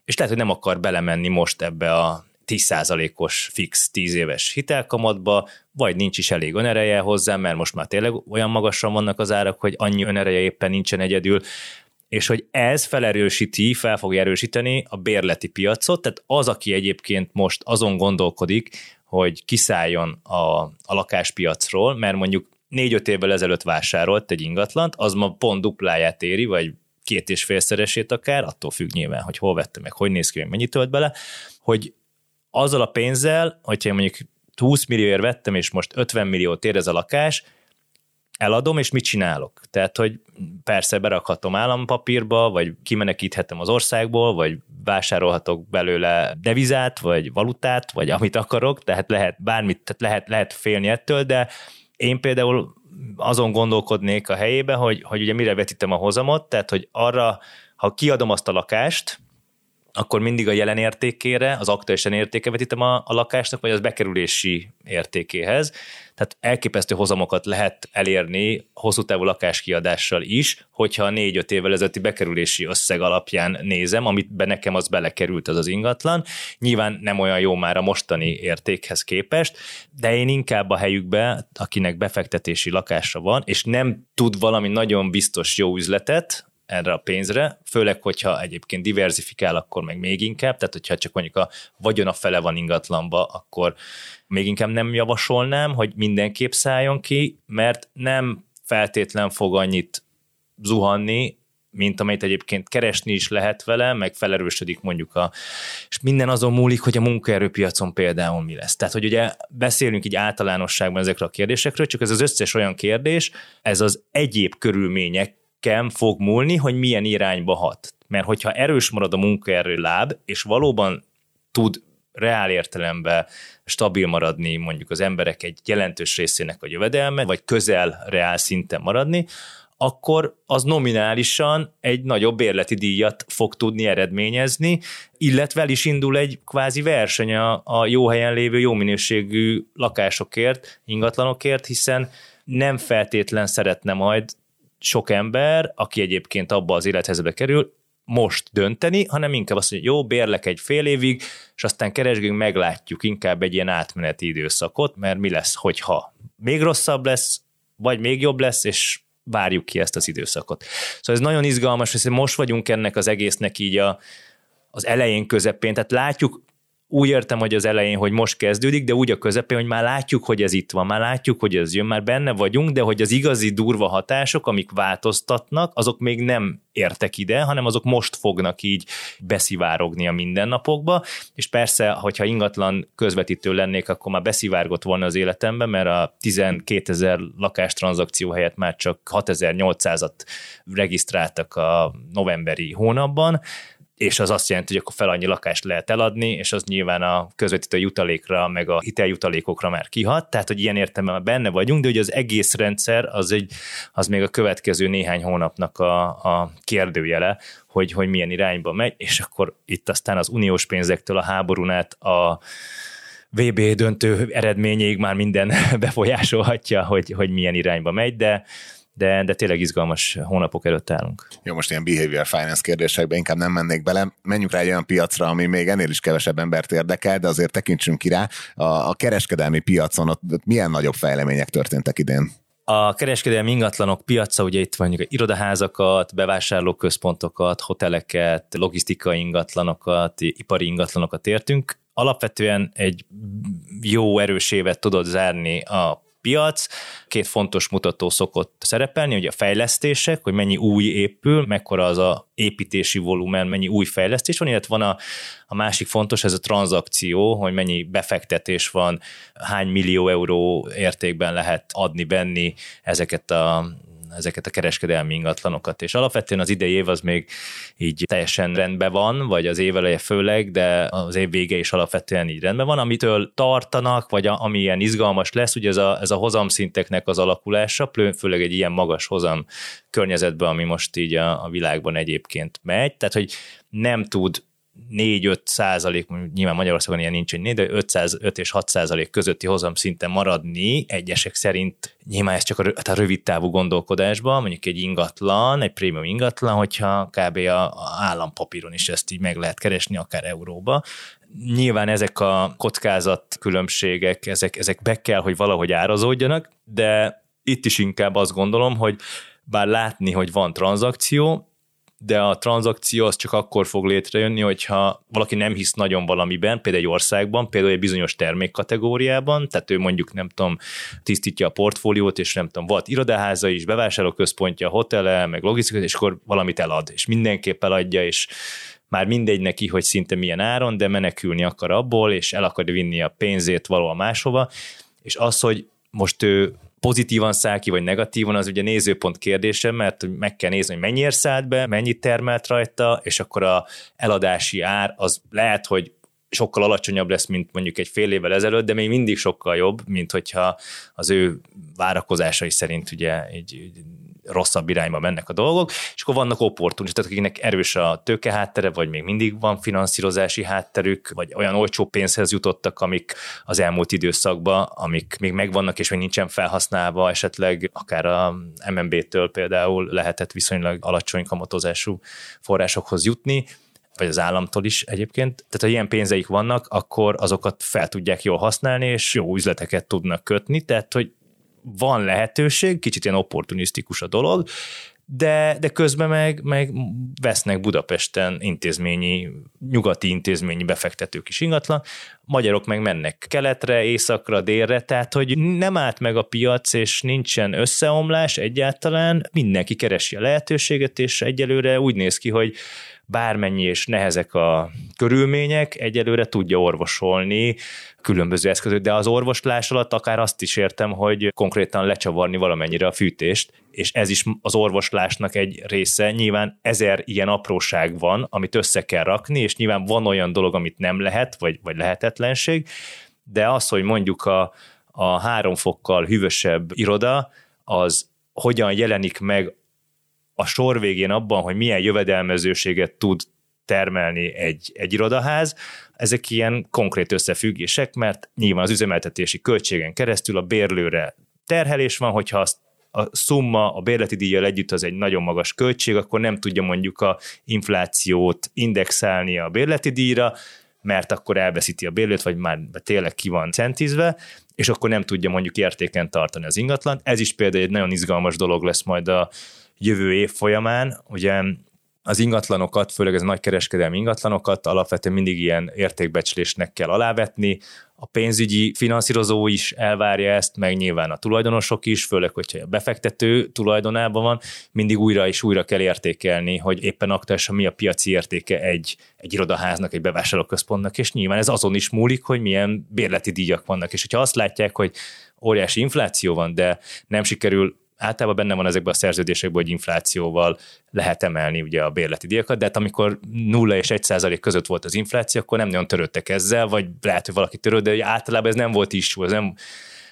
és lehet, hogy nem akar belemenni most ebbe a 10%-os fix 10 éves hitelkamatba, vagy nincs is elég önereje hozzá, mert most már tényleg olyan magasan vannak az árak, hogy annyi önereje éppen nincsen egyedül, és hogy ez felerősíti, fel fogja erősíteni a bérleti piacot, tehát az, aki egyébként most azon gondolkodik, hogy kiszálljon a, a lakáspiacról, mert mondjuk négy-öt évvel ezelőtt vásárolt egy ingatlant, az ma pont dupláját éri, vagy két és félszeresét akár, attól függ nyilván, hogy hol vette meg, hogy néz ki, mennyit tölt bele, hogy azzal a pénzzel, hogyha mondjuk 20 millióért vettem, és most 50 milliót ér ez a lakás, eladom, és mit csinálok? Tehát, hogy persze berakhatom állampapírba, vagy kimenekíthetem az országból, vagy vásárolhatok belőle devizát, vagy valutát, vagy amit akarok, tehát lehet bármit, tehát lehet, lehet félni ettől, de én például azon gondolkodnék a helyébe, hogy, hogy ugye mire vetítem a hozamot, tehát hogy arra, ha kiadom azt a lakást, akkor mindig a jelen értékére, az aktuálisan értéke vetítem a, a lakásnak, vagy az bekerülési értékéhez. Tehát elképesztő hozamokat lehet elérni hosszú távú lakáskiadással is, hogyha a négy-öt évvel ezelőtti bekerülési összeg alapján nézem, amit be nekem az belekerült az az ingatlan. Nyilván nem olyan jó már a mostani értékhez képest, de én inkább a helyükbe, akinek befektetési lakása van, és nem tud valami nagyon biztos jó üzletet, erre a pénzre, főleg, hogyha egyébként diversifikál, akkor meg még inkább, tehát hogyha csak mondjuk a vagyona fele van ingatlanba, akkor még inkább nem javasolnám, hogy mindenképp szálljon ki, mert nem feltétlen fog annyit zuhanni, mint amit egyébként keresni is lehet vele, meg felerősödik mondjuk a, és minden azon múlik, hogy a munkaerőpiacon például mi lesz. Tehát, hogy ugye beszélünk így általánosságban ezekről a kérdésekről, csak ez az összes olyan kérdés, ez az egyéb körülmények kem fog múlni, hogy milyen irányba hat. Mert hogyha erős marad a munkaerő láb, és valóban tud reál értelemben stabil maradni mondjuk az emberek egy jelentős részének a jövedelme, vagy közel reál szinten maradni, akkor az nominálisan egy nagyobb bérleti díjat fog tudni eredményezni, illetve is indul egy kvázi verseny a, a jó helyen lévő, jó minőségű lakásokért, ingatlanokért, hiszen nem feltétlen szeretne majd sok ember, aki egyébként abba az élethelyzetbe kerül, most dönteni, hanem inkább azt mondja, jó, bérlek egy fél évig, és aztán keresgünk, meglátjuk inkább egy ilyen átmeneti időszakot, mert mi lesz, hogyha még rosszabb lesz, vagy még jobb lesz, és várjuk ki ezt az időszakot. Szóval ez nagyon izgalmas, hogy most vagyunk ennek az egésznek így a, az elején, közepén, tehát látjuk úgy értem, hogy az elején, hogy most kezdődik, de úgy a közepén, hogy már látjuk, hogy ez itt van, már látjuk, hogy ez jön, már benne vagyunk, de hogy az igazi durva hatások, amik változtatnak, azok még nem értek ide, hanem azok most fognak így beszivárogni a mindennapokba, és persze, hogyha ingatlan közvetítő lennék, akkor már beszivárgott volna az életembe, mert a 12 ezer lakástranzakció helyett már csak 6800-at regisztráltak a novemberi hónapban, és az azt jelenti, hogy akkor fel annyi lakást lehet eladni, és az nyilván a közvetítő jutalékra, meg a hiteljutalékokra már kihat, tehát hogy ilyen értelemben benne vagyunk, de hogy az egész rendszer az, egy, az még a következő néhány hónapnak a, a kérdőjele, hogy, hogy milyen irányba megy, és akkor itt aztán az uniós pénzektől a háborún át a VB döntő eredményéig már minden befolyásolhatja, hogy, hogy milyen irányba megy, de de, de tényleg izgalmas hónapok előtt állunk. Jó, most ilyen behavior finance kérdésekbe inkább nem mennék bele. Menjünk rá egy olyan piacra, ami még ennél is kevesebb embert érdekel, de azért tekintsünk ki rá. A, a kereskedelmi piacon ott milyen nagyobb fejlemények történtek idén? A kereskedelmi ingatlanok piaca, ugye itt van irodaházakat, bevásárlóközpontokat, hoteleket, logisztikai ingatlanokat, ipari ingatlanokat értünk. Alapvetően egy jó erős évet tudod zárni a piac. Két fontos mutató szokott szerepelni, hogy a fejlesztések, hogy mennyi új épül, mekkora az a építési volumen, mennyi új fejlesztés van, illetve van a, a másik fontos, ez a tranzakció, hogy mennyi befektetés van, hány millió euró értékben lehet adni, benni ezeket a ezeket a kereskedelmi ingatlanokat. És alapvetően az idei év az még így teljesen rendben van, vagy az éveleje főleg, de az év vége is alapvetően így rendben van, amitől tartanak, vagy a, ami ilyen izgalmas lesz, ugye ez a, ez a hozamszinteknek az alakulása, főleg egy ilyen magas hozam környezetben, ami most így a, a világban egyébként megy, tehát hogy nem tud 4-5 százalék, nyilván Magyarországon ilyen nincs, hogy 4, de 505 és 6 százalék közötti hozam szinten maradni, egyesek szerint nyilván ez csak a, hát a rövid távú gondolkodásban, mondjuk egy ingatlan, egy prémium ingatlan, hogyha kb. a, a állampapíron is ezt így meg lehet keresni, akár euróba. Nyilván ezek a kockázat különbségek, ezek, ezek be kell, hogy valahogy árazódjanak, de itt is inkább azt gondolom, hogy bár látni, hogy van tranzakció, de a tranzakció az csak akkor fog létrejönni, hogyha valaki nem hisz nagyon valamiben, például egy országban, például egy bizonyos termékkategóriában, tehát ő mondjuk nem tudom, tisztítja a portfóliót, és nem tudom, volt irodaháza is, bevásárlóközpontja, hotele, meg logisztika, és akkor valamit elad, és mindenképp eladja, és már mindegy neki, hogy szinte milyen áron, de menekülni akar abból, és el akarja vinni a pénzét valahol máshova, és az, hogy most ő pozitívan száll ki, vagy negatívan, az ugye nézőpont kérdése, mert meg kell nézni, hogy mennyiért szállt be, mennyit termelt rajta, és akkor a eladási ár az lehet, hogy sokkal alacsonyabb lesz, mint mondjuk egy fél évvel ezelőtt, de még mindig sokkal jobb, mint hogyha az ő várakozásai szerint ugye egy rosszabb irányba mennek a dolgok, és akkor vannak opportunisták, akiknek erős a tőke háttere, vagy még mindig van finanszírozási hátterük, vagy olyan olcsó pénzhez jutottak, amik az elmúlt időszakban, amik még megvannak, és még nincsen felhasználva, esetleg akár a MNB-től például lehetett viszonylag alacsony kamatozású forrásokhoz jutni, vagy az államtól is egyébként. Tehát ha ilyen pénzeik vannak, akkor azokat fel tudják jól használni, és jó üzleteket tudnak kötni, tehát hogy van lehetőség, kicsit ilyen opportunisztikus a dolog, de, de közben meg, meg vesznek Budapesten intézményi, nyugati intézményi befektetők is ingatlan, magyarok meg mennek keletre, északra, délre, tehát hogy nem állt meg a piac, és nincsen összeomlás egyáltalán, mindenki keresi a lehetőséget, és egyelőre úgy néz ki, hogy bármennyi és nehezek a körülmények, egyelőre tudja orvosolni különböző eszközök, de az orvoslás alatt akár azt is értem, hogy konkrétan lecsavarni valamennyire a fűtést, és ez is az orvoslásnak egy része. Nyilván ezer ilyen apróság van, amit össze kell rakni, és nyilván van olyan dolog, amit nem lehet, vagy, vagy lehetetlenség, de az, hogy mondjuk a, a három fokkal hűvösebb iroda, az hogyan jelenik meg a sor végén abban, hogy milyen jövedelmezőséget tud termelni egy, egy irodaház, ezek ilyen konkrét összefüggések, mert nyilván az üzemeltetési költségen keresztül a bérlőre terhelés van, hogyha azt a szumma a bérleti díjjal együtt az egy nagyon magas költség, akkor nem tudja mondjuk a inflációt indexálni a bérleti díjra, mert akkor elveszíti a bérlőt, vagy már tényleg ki van centizve, és akkor nem tudja mondjuk értéken tartani az ingatlan. Ez is például egy nagyon izgalmas dolog lesz majd a jövő év folyamán. Ugye az ingatlanokat, főleg ez a nagykereskedelmi ingatlanokat alapvetően mindig ilyen értékbecslésnek kell alávetni, a pénzügyi finanszírozó is elvárja ezt, meg nyilván a tulajdonosok is, főleg, hogyha a befektető tulajdonában van, mindig újra és újra kell értékelni, hogy éppen aktuálisan mi a piaci értéke egy, egy irodaháznak, egy bevásárlóközpontnak, és nyilván ez azon is múlik, hogy milyen bérleti díjak vannak. És hogyha azt látják, hogy óriási infláció van, de nem sikerül általában benne van ezekben a szerződésekben, hogy inflációval lehet emelni ugye a bérleti díjakat, de hát amikor 0 és 1 százalék között volt az infláció, akkor nem nagyon törődtek ezzel, vagy lehet, hogy valaki törőd, de általában ez nem volt is, ez nem,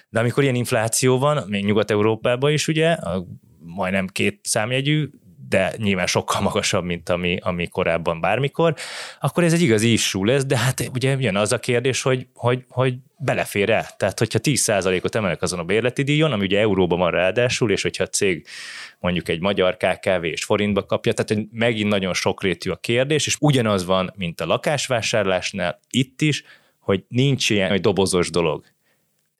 de amikor ilyen infláció van, még Nyugat-Európában is ugye, a majdnem két számjegyű, de nyilván sokkal magasabb, mint ami, ami korábban bármikor, akkor ez egy igazi issú lesz, de hát ugye jön az a kérdés, hogy, hogy, hogy belefér-e? Tehát, hogyha 10%-ot emelek azon a bérleti díjon, ami ugye euróban van ráadásul, és hogyha a cég mondjuk egy magyar KKV és forintba kapja, tehát megint nagyon sokrétű a kérdés, és ugyanaz van, mint a lakásvásárlásnál, itt is, hogy nincs ilyen, hogy dobozos dolog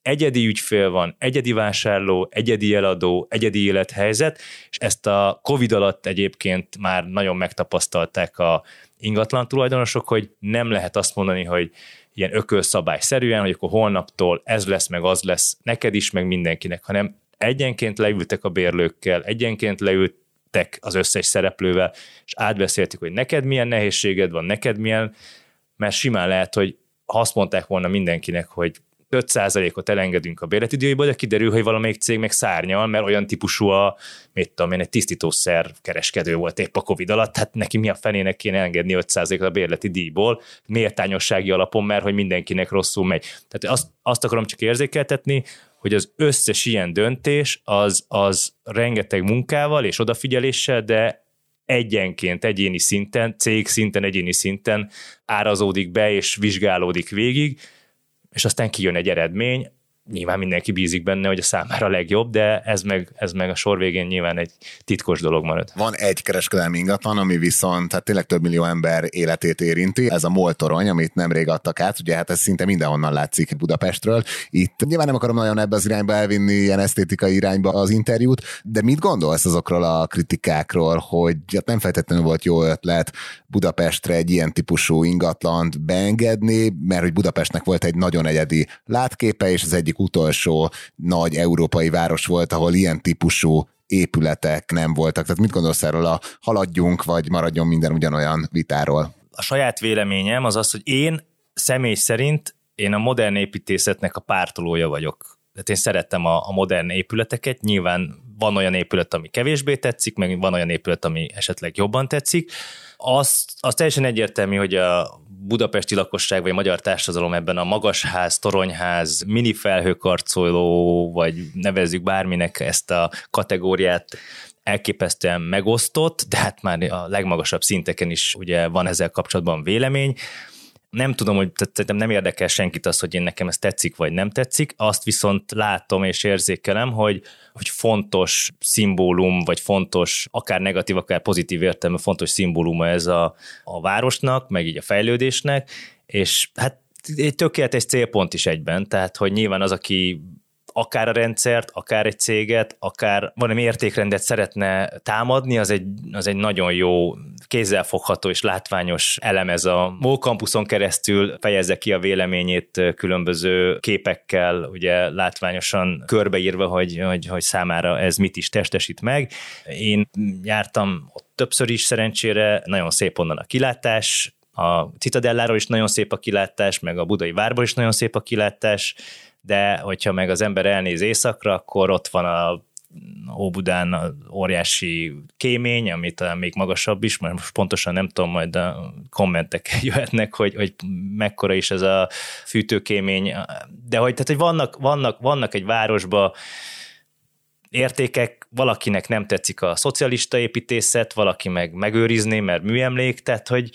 egyedi ügyfél van, egyedi vásárló, egyedi eladó, egyedi élethelyzet, és ezt a Covid alatt egyébként már nagyon megtapasztalták a ingatlan tulajdonosok, hogy nem lehet azt mondani, hogy ilyen ökölszabályszerűen, hogy akkor holnaptól ez lesz, meg az lesz neked is, meg mindenkinek, hanem egyenként leültek a bérlőkkel, egyenként leültek az összes szereplővel, és átbeszéltük, hogy neked milyen nehézséged van, neked milyen, mert simán lehet, hogy ha azt mondták volna mindenkinek, hogy 5%-ot elengedünk a díjból, de kiderül, hogy valamelyik cég meg szárnyal, mert olyan típusú a, mit tudom én, egy tisztítószer kereskedő volt épp a Covid alatt, hát neki mi a fenének kéne engedni 5%-ot a bérleti díjból, méltányossági alapon, mert hogy mindenkinek rosszul megy. Tehát azt, azt akarom csak érzékeltetni, hogy az összes ilyen döntés az, az rengeteg munkával és odafigyeléssel, de egyenként, egyéni szinten, cég szinten, egyéni szinten árazódik be és vizsgálódik végig, és aztán kijön egy eredmény, nyilván mindenki bízik benne, hogy a számára a legjobb, de ez meg, ez meg a sor végén nyilván egy titkos dolog marad. Van egy kereskedelmi ingatlan, ami viszont hát tényleg több millió ember életét érinti. Ez a MOL torony, amit nemrég adtak át, ugye hát ez szinte mindenhonnan látszik Budapestről. Itt nyilván nem akarom nagyon ebbe az irányba elvinni, ilyen esztétikai irányba az interjút, de mit gondolsz azokról a kritikákról, hogy hát nem feltétlenül volt jó ötlet Budapestre egy ilyen típusú ingatlant beengedni, mert hogy Budapestnek volt egy nagyon egyedi látképe, és az egyik utolsó nagy európai város volt, ahol ilyen típusú épületek nem voltak. Tehát mit gondolsz erről a haladjunk, vagy maradjon minden ugyanolyan vitáról? A saját véleményem az az, hogy én személy szerint én a modern építészetnek a pártolója vagyok. Tehát én szerettem a, a modern épületeket, nyilván van olyan épület, ami kevésbé tetszik, meg van olyan épület, ami esetleg jobban tetszik. Az, az teljesen egyértelmű, hogy a budapesti lakosság vagy magyar társadalom ebben a magasház, toronyház, mini felhőkarcoló, vagy nevezzük bárminek ezt a kategóriát elképesztően megosztott, de hát már a legmagasabb szinteken is ugye van ezzel kapcsolatban vélemény nem tudom, hogy tehát nem érdekel senkit az, hogy én nekem ez tetszik, vagy nem tetszik, azt viszont látom és érzékelem, hogy, hogy fontos szimbólum, vagy fontos, akár negatív, akár pozitív értelme, fontos szimbóluma ez a, a városnak, meg így a fejlődésnek, és hát egy tökéletes célpont is egyben, tehát hogy nyilván az, aki akár a rendszert, akár egy céget, akár valami értékrendet szeretne támadni, az egy, az egy nagyon jó, kézzelfogható és látványos elem ez a MOL campuson keresztül fejezze ki a véleményét különböző képekkel, ugye látványosan körbeírva, hogy, hogy, hogy számára ez mit is testesít meg. Én jártam ott többször is szerencsére, nagyon szép onnan a kilátás, a Citadelláról is nagyon szép a kilátás, meg a budai várból is nagyon szép a kilátás, de hogyha meg az ember elnéz északra, akkor ott van a Óbudán óriási kémény, amit még magasabb is, mert most pontosan nem tudom, majd a kommentek jöhetnek, hogy, hogy mekkora is ez a fűtőkémény, de hogy, tehát, hogy vannak, vannak, vannak egy városba értékek, valakinek nem tetszik a szocialista építészet, valaki meg megőrizné, mert műemlék, tehát hogy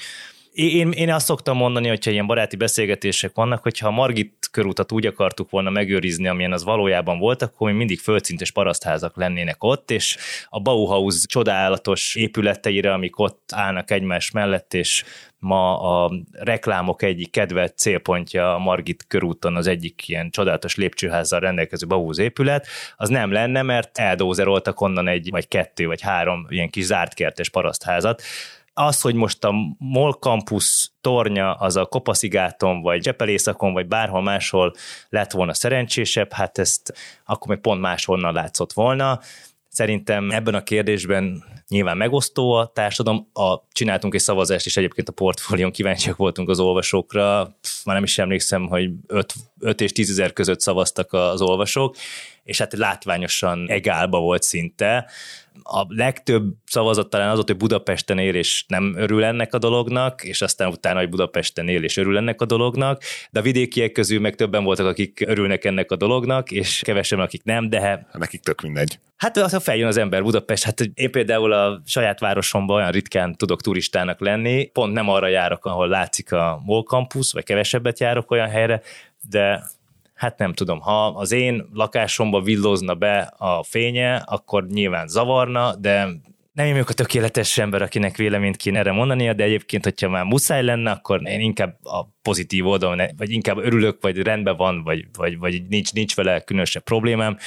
én, én azt szoktam mondani, hogyha ilyen baráti beszélgetések vannak, hogyha a Margit körutat úgy akartuk volna megőrizni, amilyen az valójában volt, akkor mi mindig földszintes parasztházak lennének ott, és a Bauhaus csodálatos épületeire, amik ott állnak egymás mellett, és ma a reklámok egyik kedvelt célpontja a Margit körúton az egyik ilyen csodálatos lépcsőházzal rendelkező Bauhaus épület, az nem lenne, mert eldózeroltak onnan egy, vagy kettő, vagy három ilyen kis zárt kertes parasztházat, az, hogy most a MOL Campus tornya az a Kopaszigáton, vagy Csepelészakon, vagy bárhol máshol lett volna szerencsésebb, hát ezt akkor még pont máshonnan látszott volna. Szerintem ebben a kérdésben nyilván megosztó a társadalom. A, csináltunk egy szavazást, és egyébként a portfólión kíváncsiak voltunk az olvasókra. Pff, már nem is emlékszem, hogy 5, 5 és 10 ezer között szavaztak az olvasók, és hát látványosan egálba volt szinte a legtöbb szavazat talán az volt, hogy Budapesten él, és nem örül ennek a dolognak, és aztán utána, hogy Budapesten él, és örül ennek a dolognak, de a vidékiek közül meg többen voltak, akik örülnek ennek a dolognak, és kevesen, akik nem, de... Hát nekik tök mindegy. Hát az, ha feljön az ember Budapest, hát én például a saját városomban olyan ritkán tudok turistának lenni, pont nem arra járok, ahol látszik a MOL campus, vagy kevesebbet járok olyan helyre, de hát nem tudom, ha az én lakásomba villózna be a fénye, akkor nyilván zavarna, de nem én a tökéletes ember, akinek véleményt kéne erre mondania, de egyébként, hogyha már muszáj lenne, akkor én inkább a pozitív oldalon, vagy inkább örülök, vagy rendben van, vagy, vagy, vagy nincs, nincs vele különösebb problémám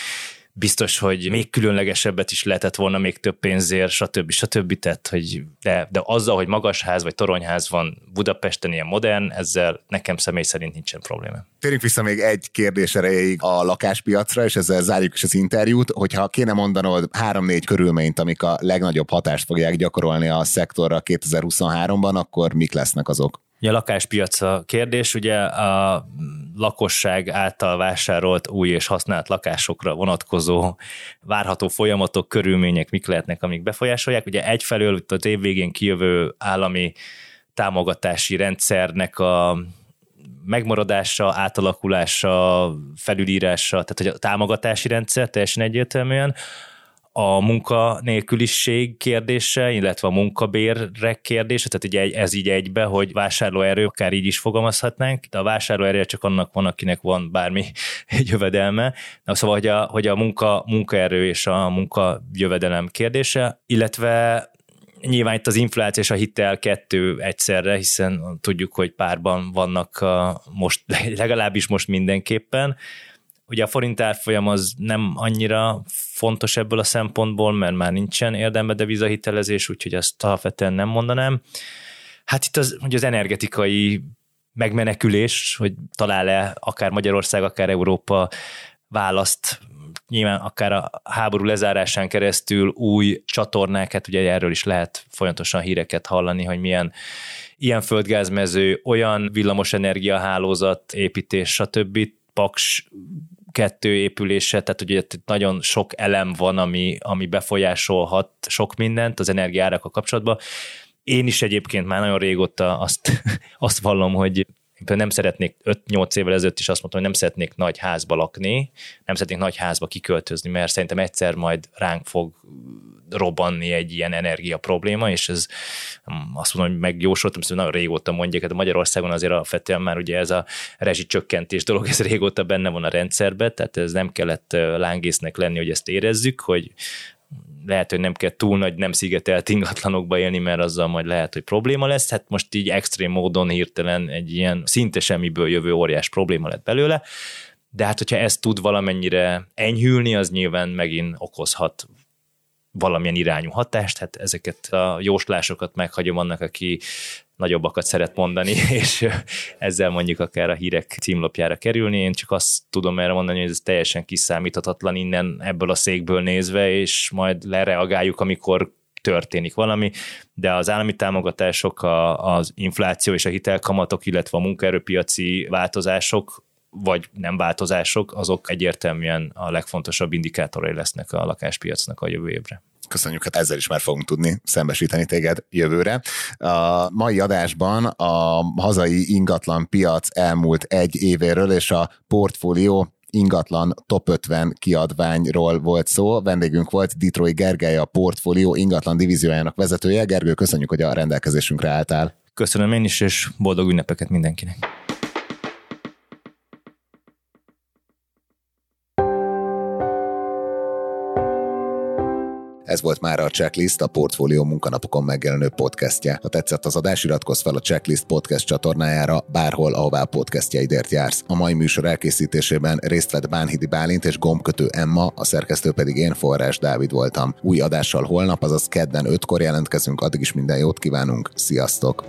biztos, hogy még különlegesebbet is lehetett volna, még több pénzért, stb. stb. Tehát, hogy de, de azzal, hogy magas ház vagy toronyház van Budapesten ilyen modern, ezzel nekem személy szerint nincsen probléma. Térjünk vissza még egy kérdés erejéig a lakáspiacra, és ezzel zárjuk is az interjút. Hogyha kéne mondanod három-négy körülményt, amik a legnagyobb hatást fogják gyakorolni a szektorra 2023-ban, akkor mik lesznek azok? A lakáspiac a kérdés, ugye a lakosság által vásárolt új és használt lakásokra vonatkozó várható folyamatok, körülmények mik lehetnek, amik befolyásolják. Ugye egyfelől az év végén kijövő állami támogatási rendszernek a megmaradása, átalakulása, felülírása, tehát hogy a támogatási rendszer teljesen egyértelműen, a munkanélküliség kérdése, illetve a munkabérek kérdése, tehát ugye ez így egybe, hogy vásárlóerő, akár így is fogalmazhatnánk, de a vásárlóerő csak annak van, akinek van bármi jövedelme. Na, szóval, hogy a, hogy a munka, munkaerő és a munkajövedelem kérdése, illetve Nyilván itt az infláció és a hitel kettő egyszerre, hiszen tudjuk, hogy párban vannak most, legalábbis most mindenképpen. Ugye a forint árfolyam az nem annyira fontos ebből a szempontból, mert már nincsen érdembe devizahitelezés, úgyhogy azt alapvetően nem mondanám. Hát itt az, hogy az energetikai megmenekülés, hogy talál-e akár Magyarország, akár Európa választ nyilván akár a háború lezárásán keresztül új csatornákat, ugye erről is lehet folyamatosan híreket hallani, hogy milyen ilyen földgázmező, olyan villamosenergia hálózat építés, stb. Paks kettő épülése, tehát ugye nagyon sok elem van, ami, ami befolyásolhat sok mindent az energiárakkal kapcsolatban. Én is egyébként már nagyon régóta azt, azt vallom, hogy nem szeretnék 5-8 évvel ezelőtt is azt mondtam, hogy nem szeretnék nagy házba lakni, nem szeretnék nagy házba kiköltözni, mert szerintem egyszer majd ránk fog robbanni egy ilyen energia probléma, és ez azt mondom, hogy megjósoltam, hogy nagyon régóta mondják, de Magyarországon azért alapvetően már ugye ez a rezsicsökkentés dolog, ez régóta benne van a rendszerbe, tehát ez nem kellett lángésznek lenni, hogy ezt érezzük, hogy lehet, hogy nem kell túl nagy nem szigetelt ingatlanokba élni, mert azzal majd lehet, hogy probléma lesz. Hát most így extrém módon hirtelen egy ilyen szinte semmiből jövő óriás probléma lett belőle. De hát, hogyha ez tud valamennyire enyhülni, az nyilván megint okozhat valamilyen irányú hatást, hát ezeket a jóslásokat meghagyom annak, aki nagyobbakat szeret mondani, és ezzel mondjuk akár a hírek címlapjára kerülni. Én csak azt tudom erre mondani, hogy ez teljesen kiszámíthatatlan innen ebből a székből nézve, és majd lereagáljuk, amikor történik valami, de az állami támogatások, az infláció és a hitelkamatok, illetve a munkaerőpiaci változások vagy nem változások, azok egyértelműen a legfontosabb indikátorai lesznek a lakáspiacnak a jövő évre. Köszönjük, hát ezzel is már fogunk tudni szembesíteni téged jövőre. A mai adásban a hazai ingatlan piac elmúlt egy évéről és a portfólió ingatlan top 50 kiadványról volt szó. Vendégünk volt Detroit Gergely, a portfólió ingatlan divíziójának vezetője. Gergő, köszönjük, hogy a rendelkezésünkre álltál. Köszönöm én is, és boldog ünnepeket mindenkinek. Ez volt már a Checklist, a Portfólió munkanapokon megjelenő podcastje. Ha tetszett az adás, iratkozz fel a Checklist podcast csatornájára, bárhol, ahová podcastjaidért jársz. A mai műsor elkészítésében részt vett Bánhidi Bálint és gombkötő Emma, a szerkesztő pedig én, Forrás Dávid voltam. Új adással holnap, azaz kedden 5-kor jelentkezünk, addig is minden jót kívánunk, sziasztok!